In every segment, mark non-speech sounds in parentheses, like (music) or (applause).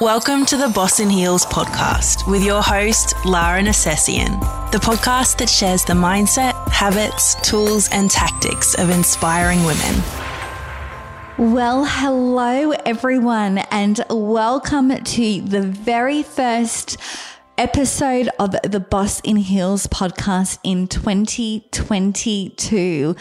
Welcome to the Boss in Heels podcast with your host, Lara Nercessian, the podcast that shares the mindset, habits, tools, and tactics of inspiring women. Well, hello, everyone, and welcome to the very first episode of the Boss in Heels podcast in 2022.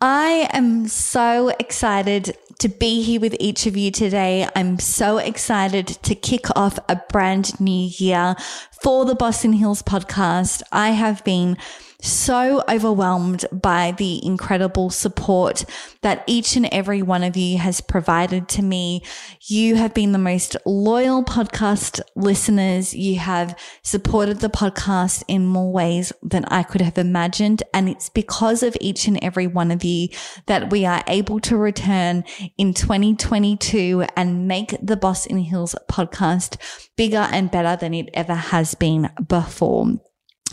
I am so excited to be here with each of you today. I'm so excited to kick off a brand new year for the Boss in Heels podcast. I have been so overwhelmed by the incredible support that each and every one of you has provided to me. You have been the most loyal podcast listeners. You have supported the podcast in more ways than I could have imagined. And it's because of each and every one of you that we are able to return in 2022 and make the Boss in Heels podcast bigger and better than it ever has been before.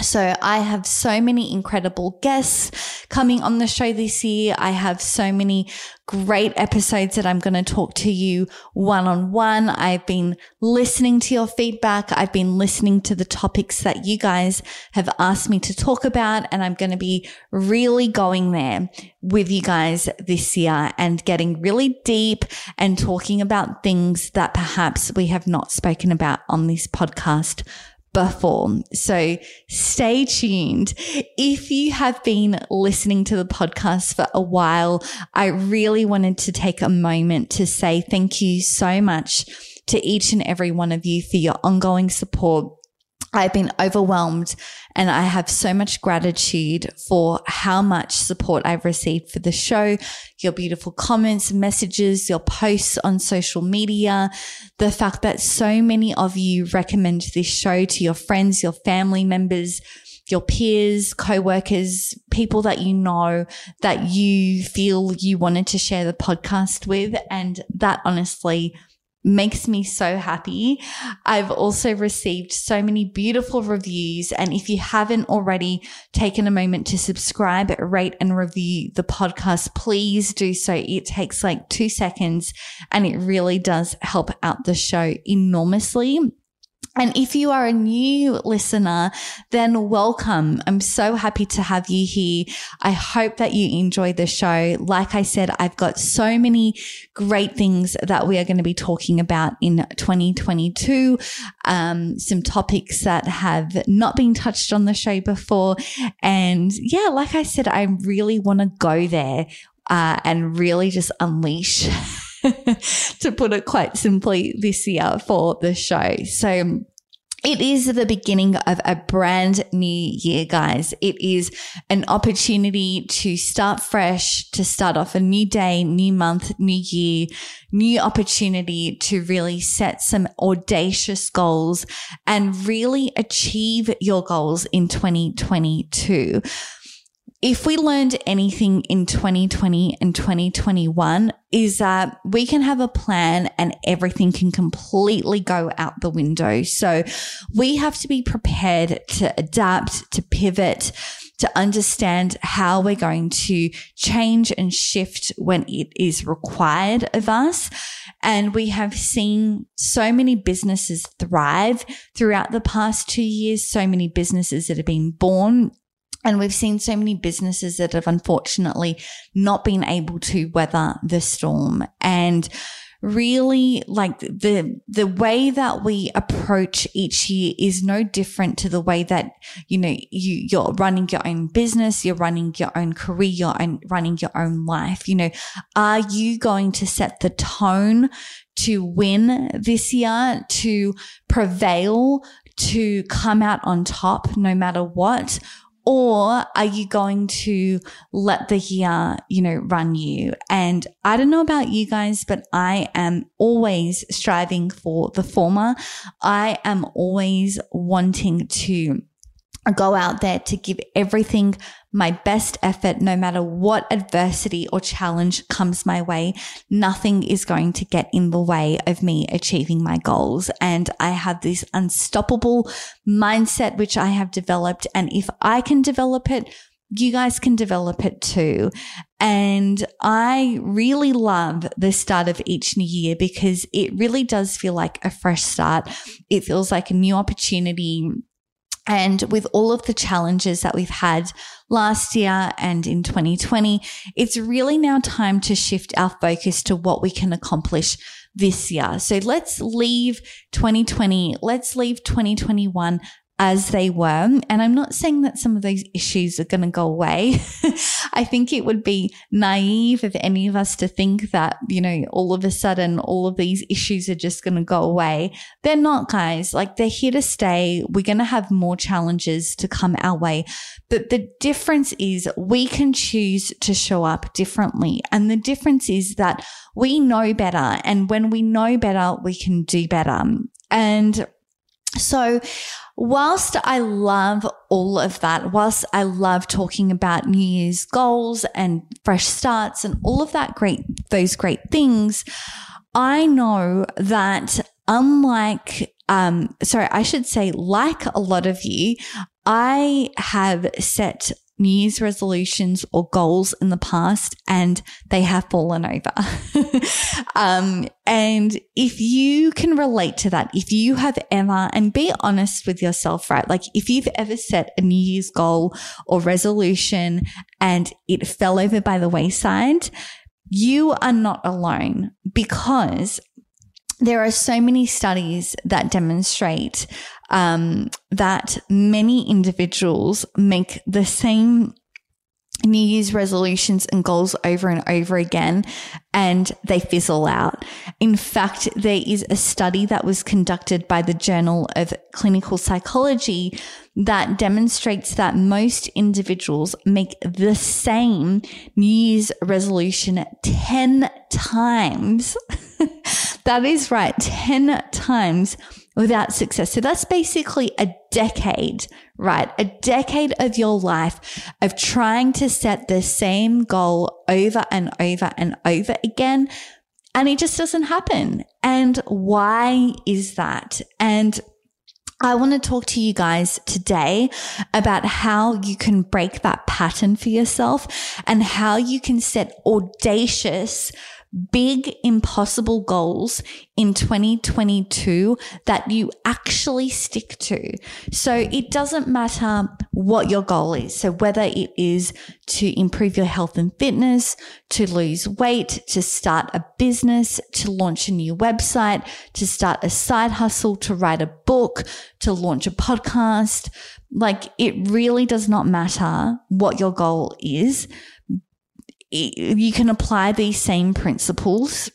So I have so many incredible guests coming on the show this year. I have so many great episodes that I'm going to talk to you one on one. I've been listening to your feedback. I've been listening to the topics that you guys have asked me to talk about. And I'm going to be really going there with you guys this year and getting really deep and talking about things that perhaps we have not spoken about on this podcast before. So stay tuned. If you have been listening to the podcast for a while, I really wanted to take a moment to say thank you so much to each and every one of you for your ongoing support I've been overwhelmed and I have so much gratitude for how much support I've received for the show, your beautiful comments, messages, your posts on social media, the fact that so many of you recommend this show to your friends, your family members, your peers, co-workers, people that you know that you feel you wanted to share the podcast with. And that honestly makes me so happy. I've also received so many beautiful reviews. And if you haven't already taken a moment to subscribe, rate and review the podcast, please do so. It takes like two seconds and it really does help out the show enormously. And if you are a new listener, then welcome. I'm so happy to have you here. I hope that you enjoy the show. Like I said, I've got so many great things that we are going to be talking about in 2022. Um, some topics that have not been touched on the show before. And yeah, like I said, I really want to go there, uh, and really just unleash (laughs) (laughs) to put it quite simply, this year for the show. So, it is the beginning of a brand new year, guys. It is an opportunity to start fresh, to start off a new day, new month, new year, new opportunity to really set some audacious goals and really achieve your goals in 2022 if we learned anything in 2020 and 2021 is that we can have a plan and everything can completely go out the window. So we have to be prepared to adapt, to pivot, to understand how we're going to change and shift when it is required of us. And we have seen so many businesses thrive throughout the past two years, so many businesses that have been born and we've seen so many businesses that have unfortunately not been able to weather the storm. And really like the the way that we approach each year is no different to the way that you know you you're running your own business you're running your own career you're own, running your own life you know are you going to set the tone to win this year to prevail to come out on top no matter what or are you going to let the year, you know, run you? And I don't know about you guys, but I am always striving for the former. I am always wanting to go out there to give everything my best effort, no matter what adversity or challenge comes my way. Nothing is going to get in the way of me achieving my goals. And I have this unstoppable mindset, which I have developed. And if I can develop it, you guys can develop it too. And I really love the start of each new year because it really does feel like a fresh start. It feels like a new opportunity. And with all of the challenges that we've had last year and in 2020, it's really now time to shift our focus to what we can accomplish this year. So let's leave 2020, let's leave 2021 as they were. And I'm not saying that some of those issues are going to go away. (laughs) I think it would be naive of any of us to think that, you know, all of a sudden all of these issues are just going to go away. They're not, guys. Like they're here to stay. We're going to have more challenges to come our way. But the difference is we can choose to show up differently. And the difference is that we know better. And when we know better, we can do better. And so whilst I love all of that, whilst I love talking about New Year's goals and fresh starts and all of that great, those great things, I know that unlike, um, sorry, I should say, like a lot of you, I have set New Year's resolutions or goals in the past and they have fallen over. (laughs) um, and if you can relate to that, if you have ever, and be honest with yourself, right? Like if you've ever set a New Year's goal or resolution and it fell over by the wayside, you are not alone because there are so many studies that demonstrate um, that many individuals make the same New Year's resolutions and goals over and over again and they fizzle out. In fact, there is a study that was conducted by the Journal of Clinical Psychology that demonstrates that most individuals make the same New Year's resolution 10 times. (laughs) that is right, 10 times without success. So that's basically a decade, right? A decade of your life of trying to set the same goal over and over and over again. And it just doesn't happen. And why is that? And I want to talk to you guys today about how you can break that pattern for yourself and how you can set audacious big impossible goals in 2022 that you actually stick to. So it doesn't matter what your goal is. So whether it is to improve your health and fitness, to lose weight, to start a business, to launch a new website, to start a side hustle, to write a book, to launch a podcast, like it really does not matter what your goal is you can apply these same principles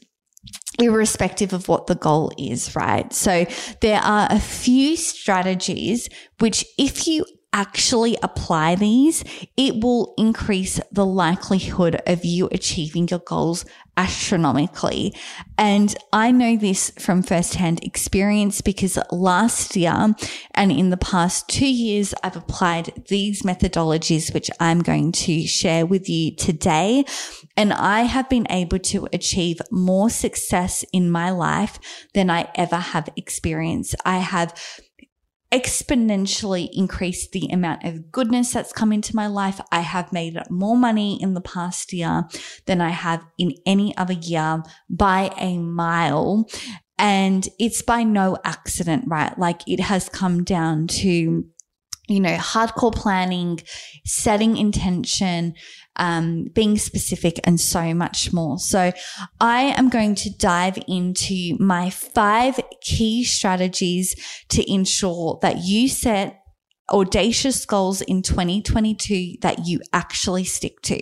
irrespective of what the goal is, right? So there are a few strategies which if you actually apply these, it will increase the likelihood of you achieving your goals astronomically. And I know this from firsthand experience because last year and in the past two years, I've applied these methodologies, which I'm going to share with you today. And I have been able to achieve more success in my life than I ever have experienced. I have exponentially increased the amount of goodness that's come into my life. I have made more money in the past year than I have in any other year by a mile. And it's by no accident, right? Like it has come down to you know, hardcore planning, setting intention, um, being specific, and so much more. So, I am going to dive into my five key strategies to ensure that you set audacious goals in 2022 that you actually stick to.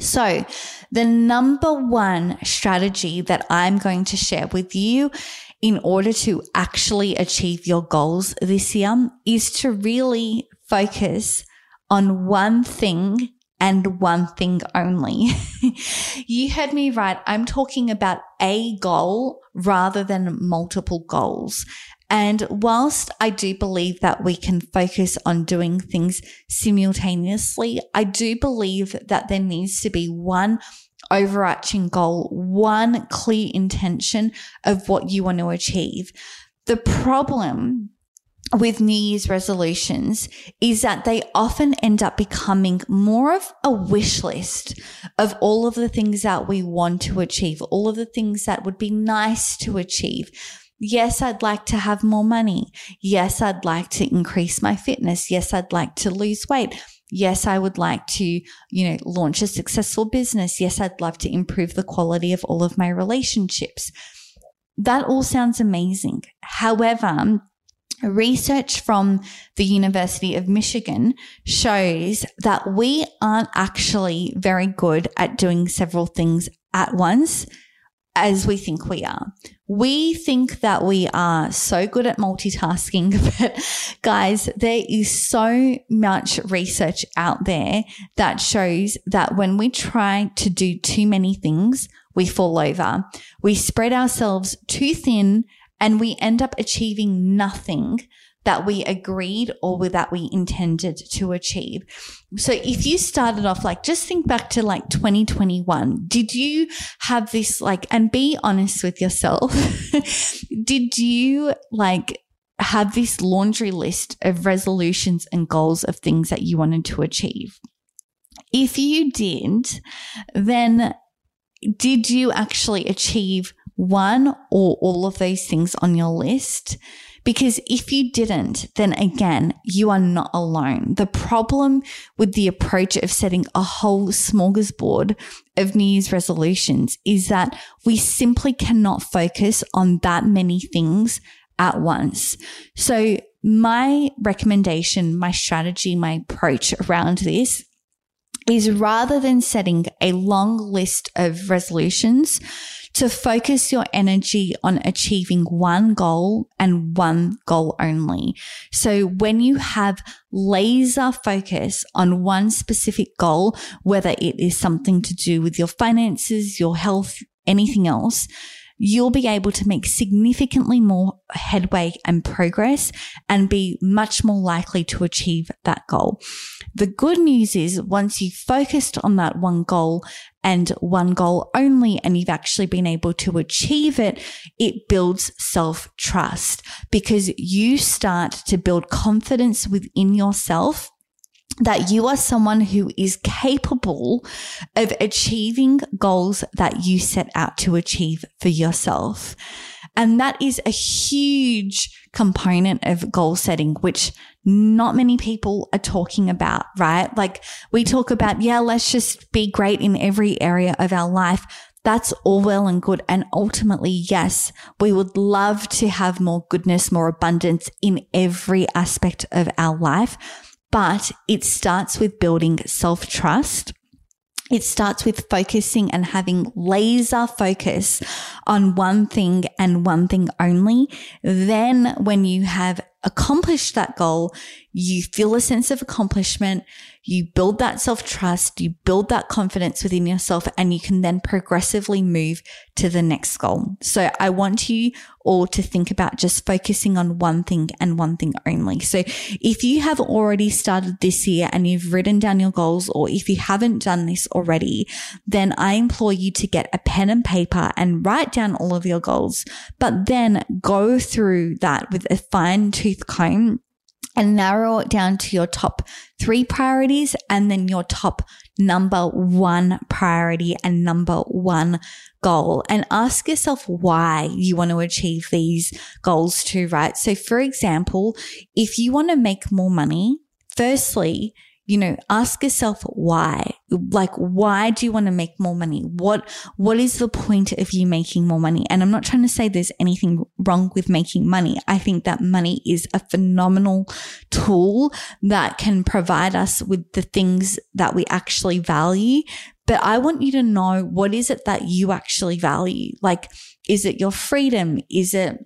So, the number one strategy that I'm going to share with you in order to actually achieve your goals this year is to really focus on one thing and one thing only. (laughs) you heard me right. I'm talking about a goal rather than multiple goals. And whilst I do believe that we can focus on doing things simultaneously, I do believe that there needs to be one overarching goal, one clear intention of what you want to achieve. The problem with New Year's resolutions is that they often end up becoming more of a wish list of all of the things that we want to achieve, all of the things that would be nice to achieve. Yes, I'd like to have more money. Yes, I'd like to increase my fitness. Yes, I'd like to lose weight. Yes, I would like to, you know, launch a successful business. Yes, I'd love to improve the quality of all of my relationships. That all sounds amazing. However, research from the University of Michigan shows that we aren't actually very good at doing several things at once as we think we are. We think that we are so good at multitasking, (laughs) but guys, there is so much research out there that shows that when we try to do too many things, we fall over. We spread ourselves too thin and we end up achieving nothing that we agreed or that we intended to achieve. So if you started off like, just think back to like 2021. Did you have this like, and be honest with yourself. (laughs) did you like have this laundry list of resolutions and goals of things that you wanted to achieve? If you did, then did you actually achieve one or all of these things on your list? Because if you didn't, then again, you are not alone. The problem with the approach of setting a whole smorgasbord of New Year's resolutions is that we simply cannot focus on that many things at once. So my recommendation, my strategy, my approach around this is rather than setting a long list of resolutions, to focus your energy on achieving one goal and one goal only. So when you have laser focus on one specific goal, whether it is something to do with your finances, your health, anything else, you'll be able to make significantly more headway and progress and be much more likely to achieve that goal. The good news is once you've focused on that one goal and one goal only and you've actually been able to achieve it, it builds self trust because you start to build confidence within yourself that you are someone who is capable of achieving goals that you set out to achieve for yourself. And that is a huge component of goal setting, which not many people are talking about, right? Like we talk about, yeah, let's just be great in every area of our life. That's all well and good. And ultimately, yes, we would love to have more goodness, more abundance in every aspect of our life but it starts with building self trust. It starts with focusing and having laser focus on one thing and one thing only. Then when you have accomplished that goal, you feel a sense of accomplishment you build that self trust, you build that confidence within yourself, and you can then progressively move to the next goal. So I want you all to think about just focusing on one thing and one thing only. So if you have already started this year and you've written down your goals, or if you haven't done this already, then I implore you to get a pen and paper and write down all of your goals, but then go through that with a fine tooth comb and narrow it down to your top three priorities and then your top number one priority and number one goal and ask yourself why you want to achieve these goals too, right? So for example, if you want to make more money, firstly, you know, ask yourself why. Like, why do you want to make more money? What, what is the point of you making more money? And I'm not trying to say there's anything wrong with making money. I think that money is a phenomenal tool that can provide us with the things that we actually value. But I want you to know what is it that you actually value? Like, is it your freedom? Is it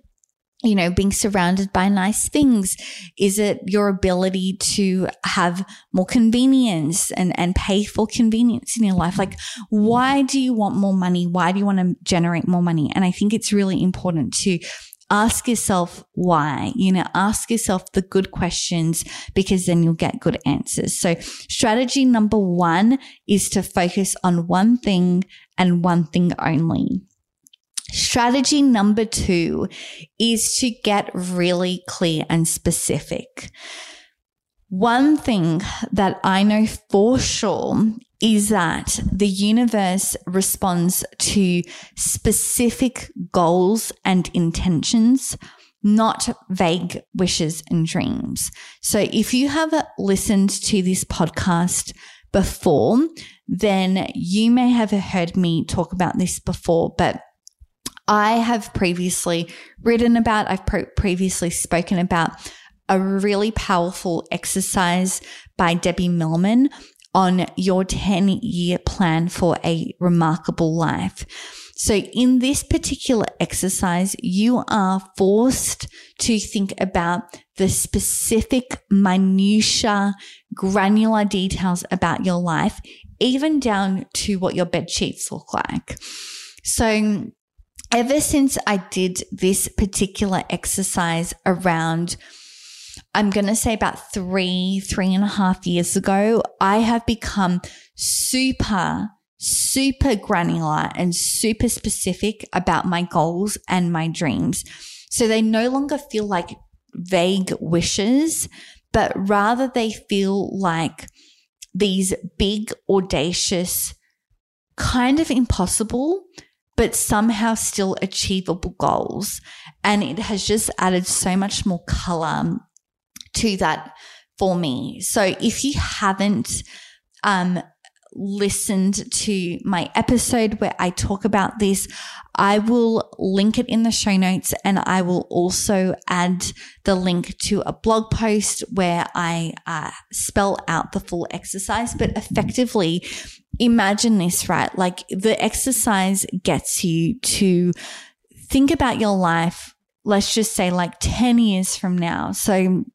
you know, being surrounded by nice things? Is it your ability to have more convenience and, and pay for convenience in your life? Like, why do you want more money? Why do you want to generate more money? And I think it's really important to ask yourself why, you know, ask yourself the good questions because then you'll get good answers. So strategy number one is to focus on one thing and one thing only. Strategy number two is to get really clear and specific. One thing that I know for sure is that the universe responds to specific goals and intentions, not vague wishes and dreams. So if you have listened to this podcast before, then you may have heard me talk about this before, but I have previously written about, I've previously spoken about a really powerful exercise by Debbie Millman on your 10 year plan for a remarkable life. So in this particular exercise, you are forced to think about the specific minutia, granular details about your life, even down to what your bed sheets look like. So ever since I did this particular exercise around I'm going to say about three, three and a half years ago, I have become super, super granular and super specific about my goals and my dreams. So they no longer feel like vague wishes, but rather they feel like these big, audacious, kind of impossible, but somehow still achievable goals. And it has just added so much more color to that for me. So if you haven't um, listened to my episode where I talk about this, I will link it in the show notes and I will also add the link to a blog post where I uh, spell out the full exercise. But effectively, imagine this, right? Like the exercise gets you to think about your life, let's just say like 10 years from now. So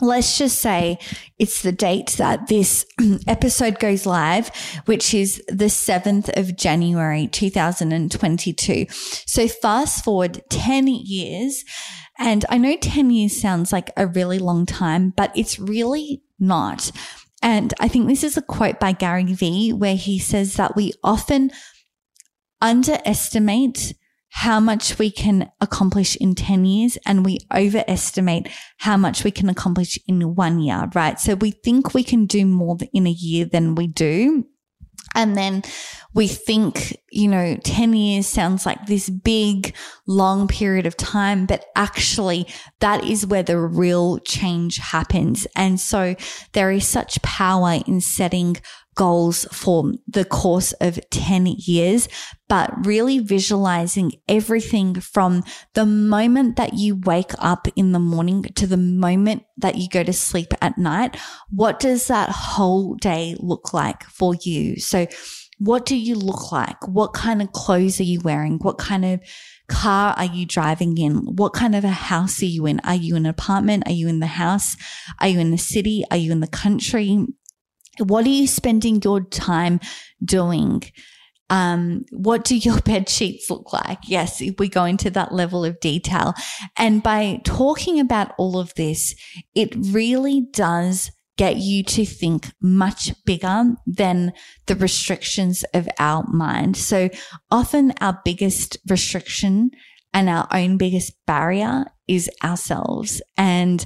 let's just say it's the date that this (clears throat) episode goes live, which is the 7th of January, 2022. So fast forward 10 years. And I know 10 years sounds like a really long time, but it's really not. And I think this is a quote by Gary Vee where he says that we often underestimate how much we can accomplish in 10 years and we overestimate how much we can accomplish in one year, right? So we think we can do more in a year than we do. And then we think, you know, 10 years sounds like this big, long period of time, but actually that is where the real change happens. And so there is such power in setting goals for the course of 10 years, but really visualizing everything from the moment that you wake up in the morning to the moment that you go to sleep at night. What does that whole day look like for you? So what do you look like? What kind of clothes are you wearing? What kind of car are you driving in? What kind of a house are you in? Are you in an apartment? Are you in the house? Are you in the city? Are you in the country? What are you spending your time doing? Um, what do your (laughs) bed sheets look like? Yes, if we go into that level of detail. And by talking about all of this, it really does get you to think much bigger than the restrictions of our mind. So often our biggest restriction and our own biggest barrier is ourselves. And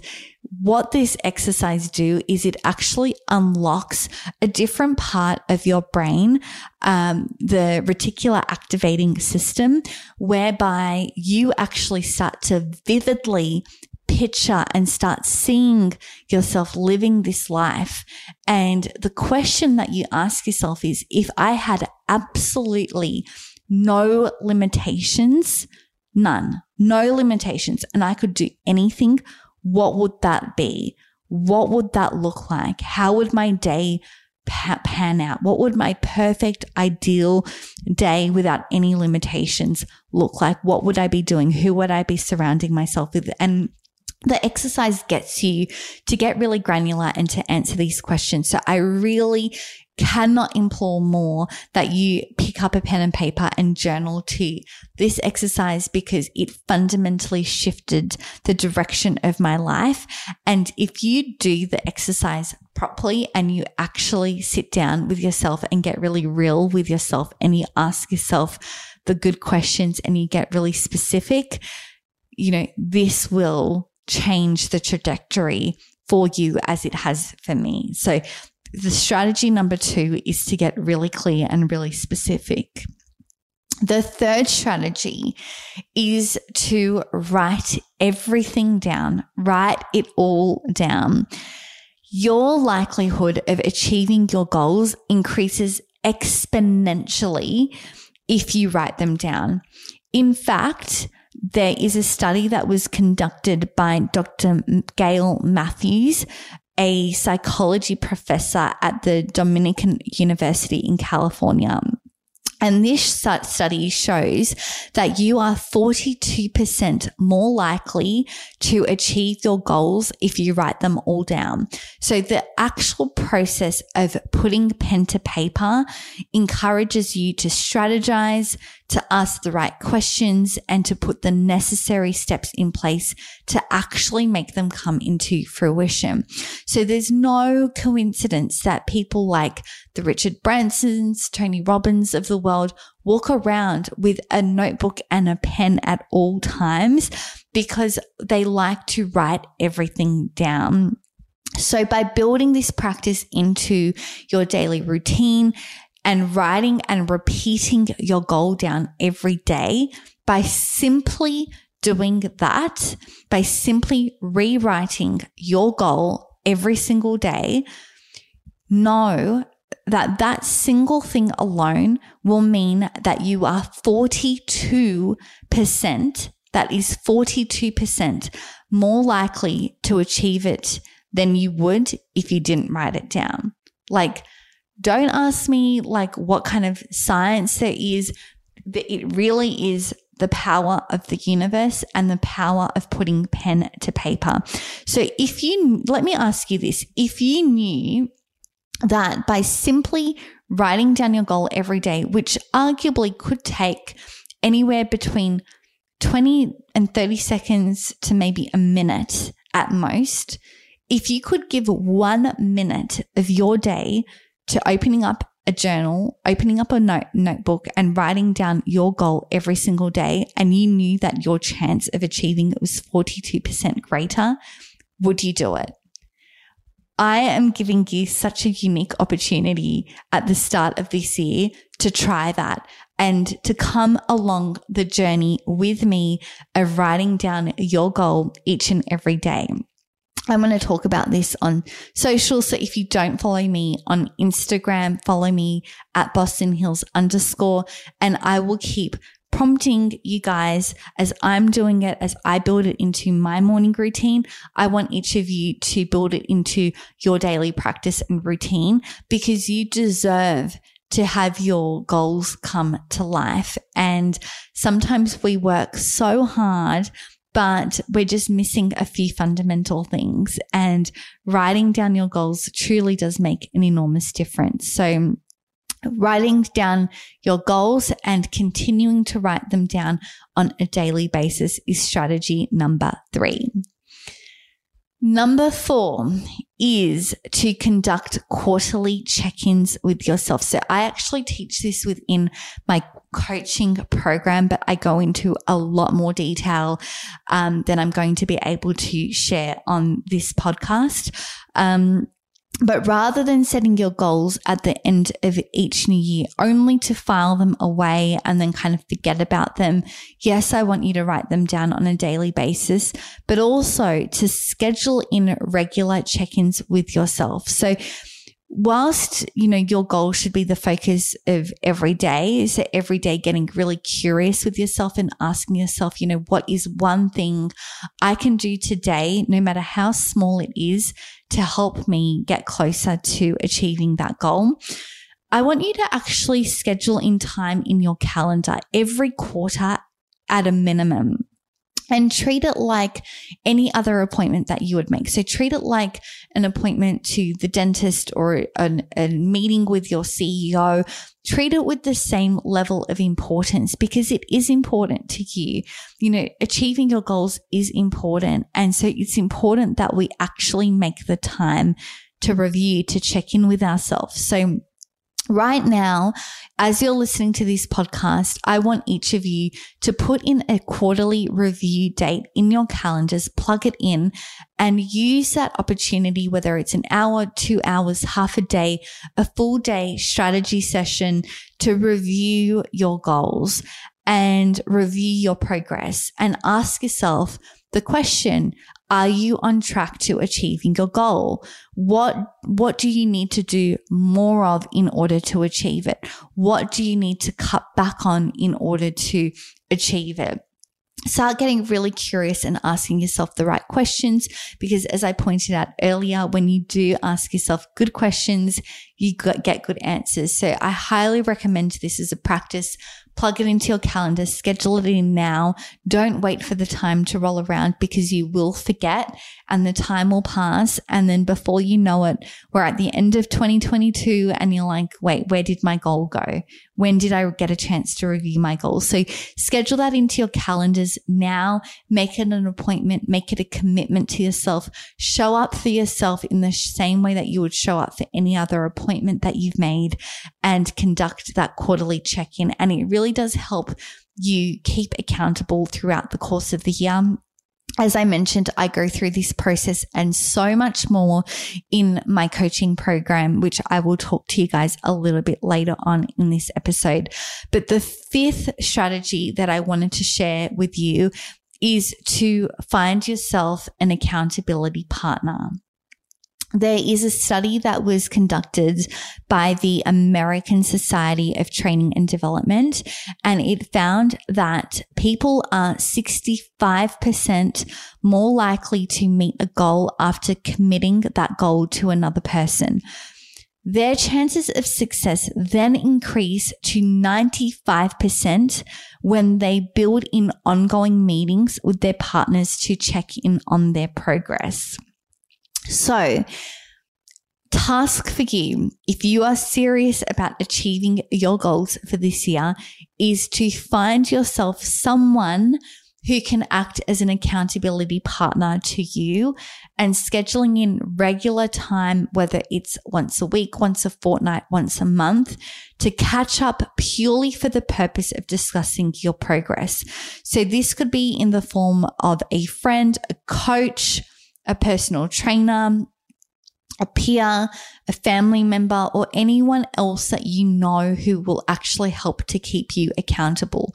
what this exercise do is it actually unlocks a different part of your brain, um, the reticular activating system, whereby you actually start to vividly picture and start seeing yourself living this life. And the question that you ask yourself is, if I had absolutely no limitations, none, no limitations, and I could do anything what would that be? What would that look like? How would my day pan out? What would my perfect, ideal day without any limitations look like? What would I be doing? Who would I be surrounding myself with? And the exercise gets you to get really granular and to answer these questions. So I really cannot implore more that you pick up a pen and paper and journal to this exercise because it fundamentally shifted the direction of my life. And if you do the exercise properly and you actually sit down with yourself and get really real with yourself and you ask yourself the good questions and you get really specific, you know, this will change the trajectory for you as it has for me. So the strategy number two is to get really clear and really specific. The third strategy is to write everything down, write it all down. Your likelihood of achieving your goals increases exponentially if you write them down. In fact, there is a study that was conducted by Dr. Gail Matthews, a psychology professor at the Dominican University in California. And this study shows that you are 42% more likely to achieve your goals if you write them all down. So the actual process of putting pen to paper encourages you to strategize, to ask the right questions and to put the necessary steps in place to actually make them come into fruition. So there's no coincidence that people like the Richard Bransons, Tony Robbins of the world walk around with a notebook and a pen at all times because they like to write everything down. So by building this practice into your daily routine, and writing and repeating your goal down every day by simply doing that, by simply rewriting your goal every single day, know that that single thing alone will mean that you are 42%, that is 42% more likely to achieve it than you would if you didn't write it down. Like, don't ask me like what kind of science there is. It really is the power of the universe and the power of putting pen to paper. So if you, let me ask you this, if you knew that by simply writing down your goal every day, which arguably could take anywhere between 20 and 30 seconds to maybe a minute at most, if you could give one minute of your day to opening up a journal, opening up a note, notebook and writing down your goal every single day and you knew that your chance of achieving it was 42% greater, would you do it? I am giving you such a unique opportunity at the start of this year to try that and to come along the journey with me of writing down your goal each and every day. I'm going to talk about this on social. So if you don't follow me on Instagram, follow me at Boss in Heels underscore, and I will keep prompting you guys as I'm doing it, as I build it into my morning routine. I want each of you to build it into your daily practice and routine because you deserve to have your goals come to life. And sometimes we work so hard but we're just missing a few fundamental things. And writing down your goals truly does make an enormous difference. So, writing down your goals and continuing to write them down on a daily basis is strategy number three. Number four is to conduct quarterly check ins with yourself. So I actually teach this within my coaching program, but I go into a lot more detail um, than I'm going to be able to share on this podcast. Um, but rather than setting your goals at the end of each new year, only to file them away and then kind of forget about them, yes, I want you to write them down on a daily basis, but also to schedule in regular check ins with yourself. So whilst you know your goal should be the focus of every day so every day getting really curious with yourself and asking yourself you know what is one thing i can do today no matter how small it is to help me get closer to achieving that goal. I want you to actually schedule in time in your calendar every quarter at a minimum and treat it like any other appointment that you would make. So treat it like an appointment to the dentist or an, a meeting with your CEO. Treat it with the same level of importance because it is important to you. You know, achieving your goals is important. And so it's important that we actually make the time to review, to check in with ourselves. So Right now, as you're listening to this podcast, I want each of you to put in a quarterly review date in your calendars, plug it in and use that opportunity, whether it's an hour, two hours, half a day, a full day strategy session to review your goals and review your progress and ask yourself the question, are you on track to achieving your goal? What, what do you need to do more of in order to achieve it? What do you need to cut back on in order to achieve it? start getting really curious and asking yourself the right questions because as I pointed out earlier, when you do ask yourself good questions, you get good answers. So I highly recommend this as a practice plug it into your calendar, schedule it in now. Don't wait for the time to roll around because you will forget and the time will pass. And then before you know it, we're at the end of 2022 and you're like, wait, where did my goal go? When did I get a chance to review my goals? So schedule that into your calendars now. Make it an appointment. Make it a commitment to yourself. Show up for yourself in the same way that you would show up for any other appointment that you've made and conduct that quarterly check in. And it really does help you keep accountable throughout the course of the year as I mentioned, I go through this process and so much more in my coaching program, which I will talk to you guys a little bit later on in this episode. But the fifth strategy that I wanted to share with you is to find yourself an accountability partner there is a study that was conducted by the American Society of Training and Development, and it found that people are 65% more likely to meet a goal after committing that goal to another person. Their chances of success then increase to 95% when they build in ongoing meetings with their partners to check in on their progress. So, task for you, if you are serious about achieving your goals for this year, is to find yourself someone who can act as an accountability partner to you and scheduling in regular time, whether it's once a week, once a fortnight, once a month, to catch up purely for the purpose of discussing your progress. So this could be in the form of a friend, a coach, a personal trainer, a peer, a family member, or anyone else that you know who will actually help to keep you accountable.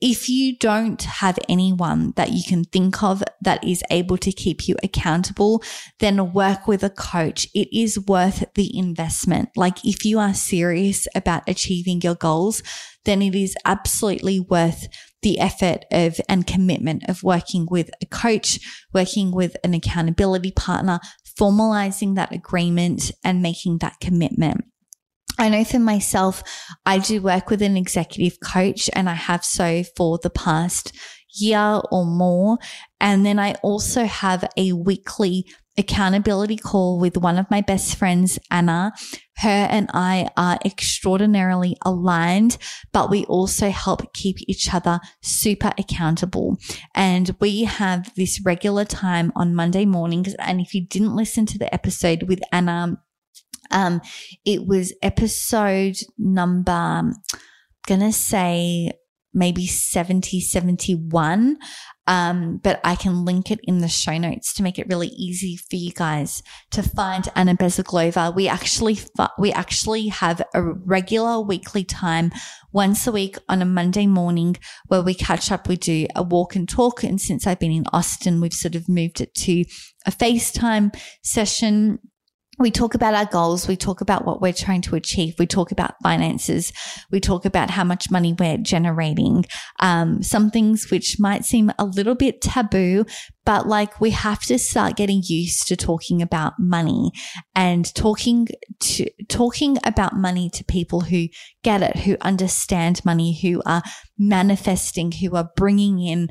If you don't have anyone that you can think of that is able to keep you accountable, then work with a coach. It is worth the investment. Like if you are serious about achieving your goals, then it is absolutely worth the effort of and commitment of working with a coach, working with an accountability partner, formalizing that agreement and making that commitment. I know for myself, I do work with an executive coach and I have so for the past year or more. And then I also have a weekly accountability call with one of my best friends, Anna. Her and I are extraordinarily aligned, but we also help keep each other super accountable. And we have this regular time on Monday mornings. And if you didn't listen to the episode with Anna, um, it was episode number, I'm gonna say maybe 70, 71. Um, but I can link it in the show notes to make it really easy for you guys to find Anna Bezaglova. We actually, we actually have a regular weekly time once a week on a Monday morning where we catch up. We do a walk and talk. And since I've been in Austin, we've sort of moved it to a FaceTime session we talk about our goals. We talk about what we're trying to achieve. We talk about finances. We talk about how much money we're generating. Um, some things which might seem a little bit taboo, but like we have to start getting used to talking about money and talking to, talking about money to people who get it, who understand money, who are manifesting, who are bringing in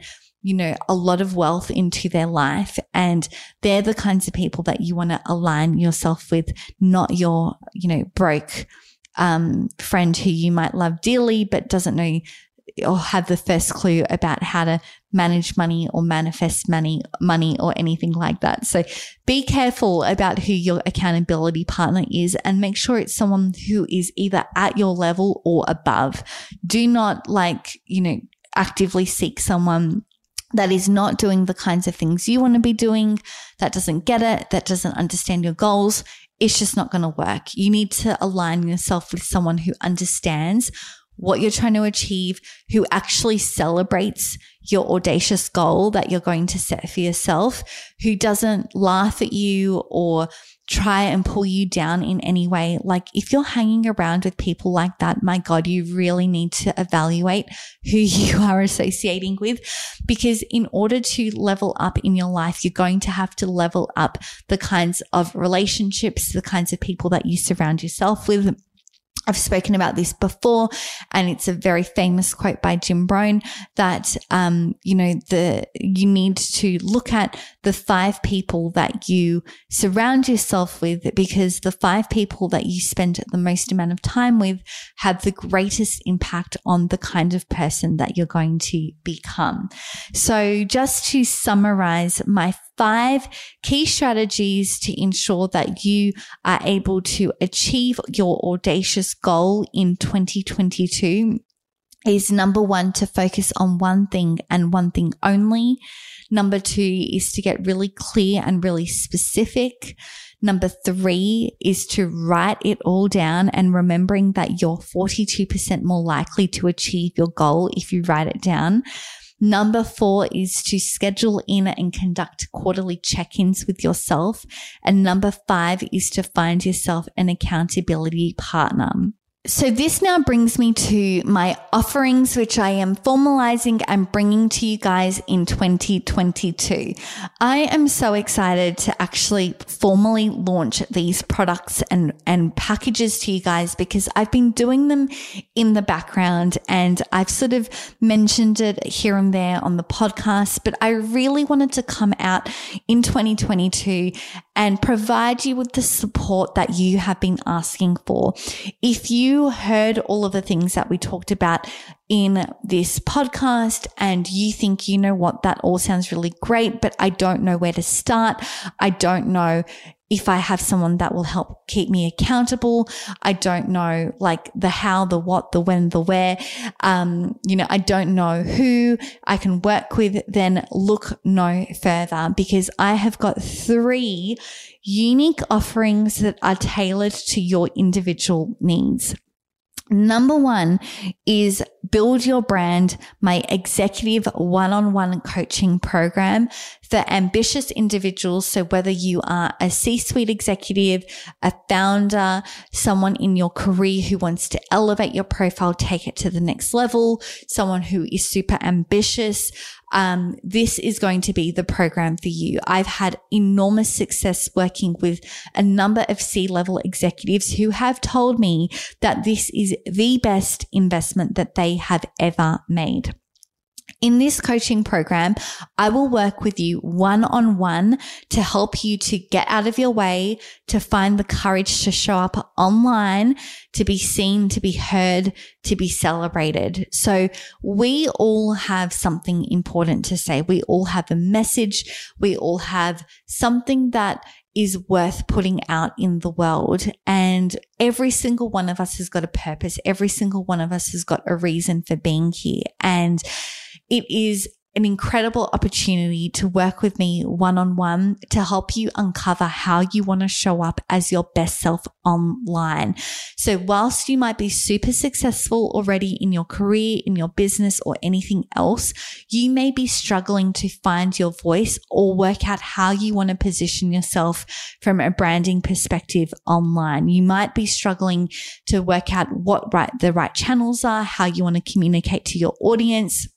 you know, a lot of wealth into their life. And they're the kinds of people that you want to align yourself with, not your, you know, broke, um, friend who you might love dearly, but doesn't know or have the first clue about how to manage money or manifest money, money or anything like that. So be careful about who your accountability partner is and make sure it's someone who is either at your level or above. Do not like, you know, actively seek someone that is not doing the kinds of things you want to be doing, that doesn't get it, that doesn't understand your goals. It's just not going to work. You need to align yourself with someone who understands what you're trying to achieve, who actually celebrates your audacious goal that you're going to set for yourself, who doesn't laugh at you or try and pull you down in any way. Like if you're hanging around with people like that, my God, you really need to evaluate who (laughs) you are associating with because in order to level up in your life, you're going to have to level up the kinds of relationships, the kinds of people that you surround yourself with I've spoken about this before, and it's a very famous quote by Jim Rohn that, um, you know, the, you need to look at the five people that you surround yourself with because the five people that you spend the most amount of time with have the greatest impact on the kind of person that you're going to become. So just to summarize my five key strategies to ensure that you are able to achieve your audacious goal in 2022 is number one, to focus on one thing and one thing only. Number two is to get really clear and really specific. Number three is to write it all down and remembering that you're 42% more likely to achieve your goal if you write it down. Number four is to schedule in and conduct quarterly check ins with yourself. And number five is to find yourself an accountability partner. So this now brings me to my offerings, which I am formalizing and bringing to you guys in 2022. I am so excited to actually formally launch these products and, and packages to you guys because I've been doing them in the background and I've sort of mentioned it here and there on the podcast, but I really wanted to come out in 2022 and provide you with the support that you have been asking for. If you heard all of the things that we talked about in this podcast and you think, you know what, that all sounds really great, but I don't know where to start. I don't know if I have someone that will help keep me accountable. I don't know like the how, the what, the when, the where. Um, you know, I don't know who I can work with, then look no further because I have got three unique offerings that are tailored to your individual needs. Number one is build your brand, my executive one on one coaching program for ambitious individuals. So whether you are a C suite executive, a founder, someone in your career who wants to elevate your profile, take it to the next level, someone who is super ambitious, um, this is going to be the program for you. I've had enormous success working with a number of C level executives who have told me that this is the best investment that they have ever made. In this coaching program, I will work with you one on one to help you to get out of your way, to find the courage to show up online, to be seen, to be heard, to be celebrated. So we all have something important to say. We all have a message. We all have something that is worth putting out in the world. And every single one of us has got a purpose. Every single one of us has got a reason for being here. And it is an incredible opportunity to work with me one on one to help you uncover how you want to show up as your best self online. So whilst you might be super successful already in your career, in your business or anything else, you may be struggling to find your voice or work out how you want to position yourself from a branding perspective online. You might be struggling to work out what right, the right channels are, how you want to communicate to your audience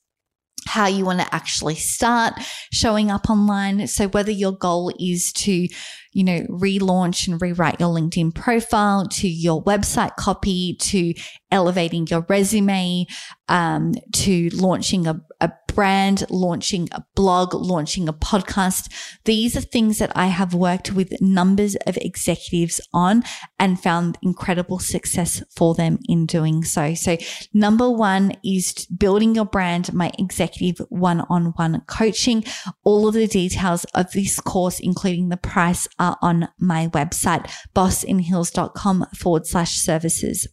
how you want to actually start showing up online. So whether your goal is to you know, relaunch and rewrite your LinkedIn profile to your website copy to elevating your resume um, to launching a, a brand, launching a blog, launching a podcast. These are things that I have worked with numbers of executives on and found incredible success for them in doing so. So number one is building your brand, my executive one on one coaching. All of the details of this course, including the price are on my website, bossinheels.com forward slash services.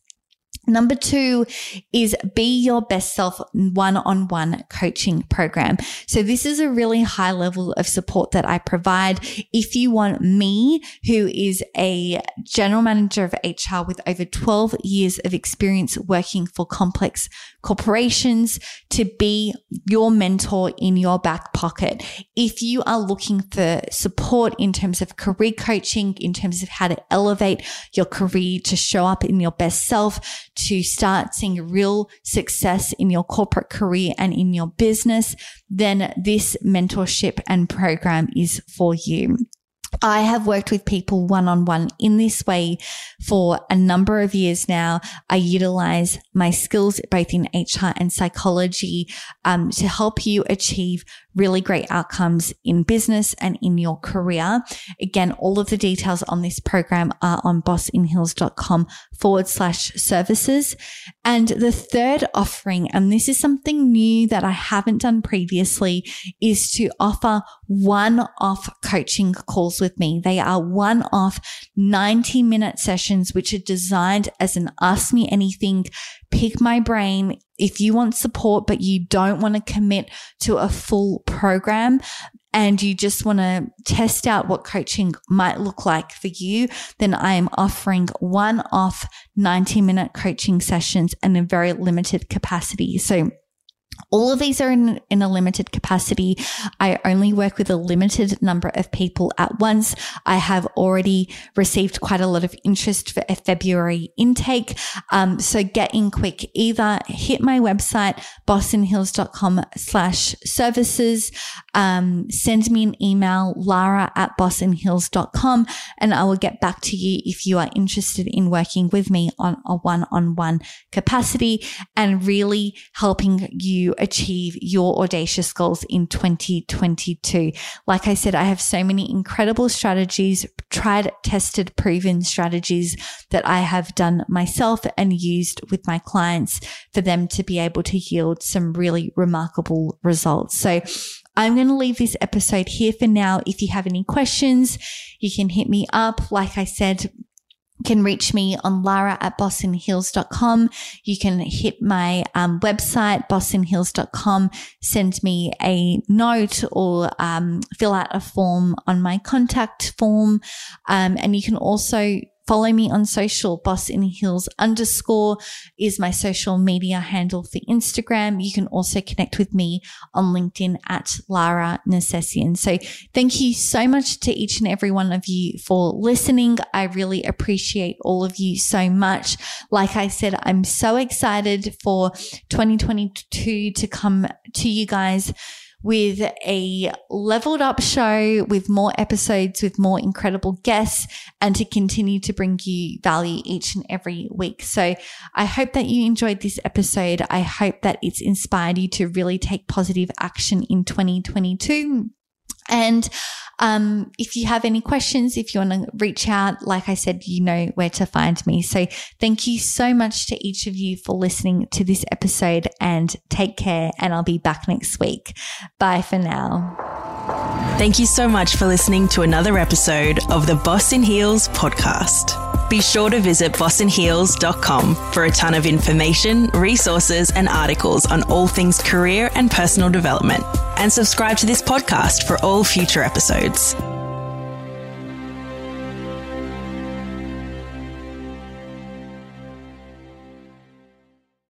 Number two is be your best self one on one coaching program. So this is a really high level of support that I provide. If you want me, who is a general manager of HR with over 12 years of experience working for complex corporations to be your mentor in your back pocket. If you are looking for support in terms of career coaching, in terms of how to elevate your career to show up in your best self, to start seeing real success in your corporate career and in your business, then this mentorship and program is for you. I have worked with people one on one in this way for a number of years now. I utilize my skills both in HR and psychology um, to help you achieve really great outcomes in business and in your career. Again, all of the details on this program are on bossinheels.com forward slash services. And the third offering, and this is something new that I haven't done previously, is to offer one off coaching calls with me. They are one off 90 minute sessions, which are designed as an ask me anything pick my brain. If you want support, but you don't want to commit to a full program and you just want to test out what coaching might look like for you, then I am offering one off 90 minute coaching sessions in a very limited capacity. So all of these are in, in a limited capacity. I only work with a limited number of people at once. I have already received quite a lot of interest for a February intake. Um, so get in quick. Either hit my website, bossinheels.com slash services, um, send me an email, lara at bossinheels.com, and I will get back to you if you are interested in working with me on a one-on-one capacity and really helping you achieve your audacious goals in 2022. Like I said, I have so many incredible strategies, tried, tested, proven strategies that I have done myself and used with my clients for them to be able to yield some really remarkable results. So I'm going to leave this episode here for now. If you have any questions, you can hit me up. Like I said, can reach me on lara at bossinheels.com. You can hit my um, website, bossinheels.com, send me a note or um, fill out a form on my contact form. Um, and you can also Follow me on social. Boss in Heels underscore is my social media handle for Instagram. You can also connect with me on LinkedIn at Lara Nercessian. So thank you so much to each and every one of you for listening. I really appreciate all of you so much. Like I said, I'm so excited for 2022 to come to you guys with a leveled up show with more episodes, with more incredible guests, and to continue to bring you value each and every week. So I hope that you enjoyed this episode. I hope that it's inspired you to really take positive action in 2022. And um, if you have any questions, if you want to reach out, like I said, you know where to find me. So thank you so much to each of you for listening to this episode and take care. And I'll be back next week. Bye for now. Thank you so much for listening to another episode of the Boss in Heels podcast. Be sure to visit bossinheels.com for a ton of information, resources, and articles on all things career and personal development. And subscribe to this podcast for all future episodes.